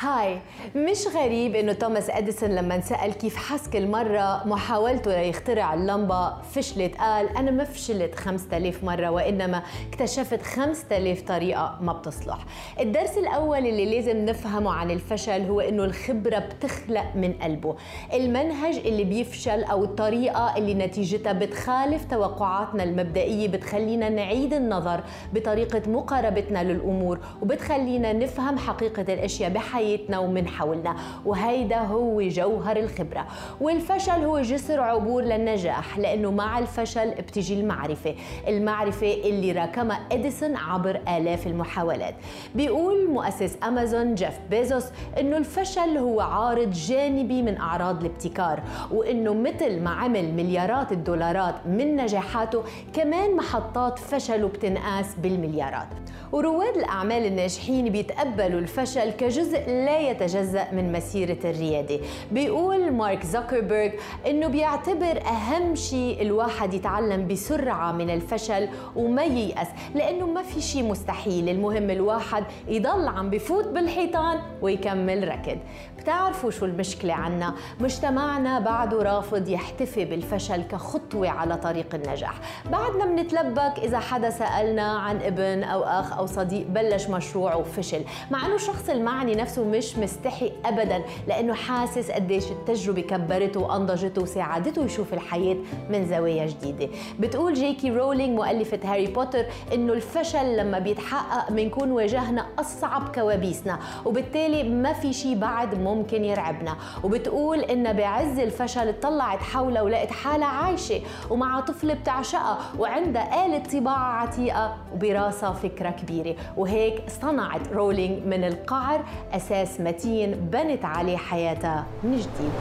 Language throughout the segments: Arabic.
هاي مش غريب إنه توماس إديسون لما انسأل كيف حس كل مره محاولته ليخترع اللمبة فشلت قال أنا ما فشلت 5000 مرة وإنما اكتشفت 5000 طريقة ما بتصلح. الدرس الأول اللي لازم نفهمه عن الفشل هو إنه الخبرة بتخلق من قلبه. المنهج اللي بيفشل أو الطريقة اللي نتيجتها بتخالف توقعاتنا المبدئية بتخلينا نعيد النظر بطريقة مقاربتنا للأمور وبتخلينا نفهم حقيقة الأشياء بحياتنا حياتنا ومن حولنا. وهيدا هو جوهر الخبرة. والفشل هو جسر عبور للنجاح لأنه مع الفشل بتجي المعرفة. المعرفة اللي راكمها إديسون عبر آلاف المحاولات. بيقول مؤسس أمازون جيف بيزوس إنه الفشل هو عارض جانبي من أعراض الابتكار وإنه مثل ما عمل مليارات الدولارات من نجاحاته كمان محطات فشله بتنقاس بالمليارات. ورواد الأعمال الناجحين بيتقبلوا الفشل كجزء لا يتجزأ من مسيرة الريادة. بيقول مارك زوكربيرج إنه بيعتبر أهم شيء الواحد يتعلم بسرعة من الفشل وما ييأس لأنه ما في شيء مستحيل. المهم الواحد يضل عم بفوت بالحيطان ويكمل ركض. بتعرفوا شو المشكلة عنا؟ مجتمعنا بعده رافض يحتفي بالفشل كخطوة على طريق النجاح. بعدنا منتلبك إذا حدا سألنا عن ابن أو أخ أو صديق بلش مشروع وفشل. مع أنه الشخص المعني نفسه مش مستحي أبدا لأنه حاسس قديش التجربة كبرته وأنضجته وساعدته يشوف الحياة من زوايا جديدة. بتقول جي كي رولينج مؤلفة هاري بوتر إنه الفشل لما بيتحقق بنكون واجهنا أصعب كوابيسنا وبالتالي ما في شيء بعد ممكن يرعبنا. وبتقول إنها بعز الفشل اطلعت حولها ولقت حالها عايشة ومع طفل بتعشقها وعندها آلة طباعة عتيقة وبراسها فكرة كبيرة. وهيك صنعت رولينج من القعر أساس متين بنت عليه حياتها من جديد.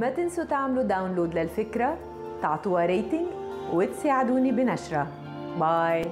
ما تنسوا تعملوا download للفكرة تعطوها rating وتساعدوني بنشرها باي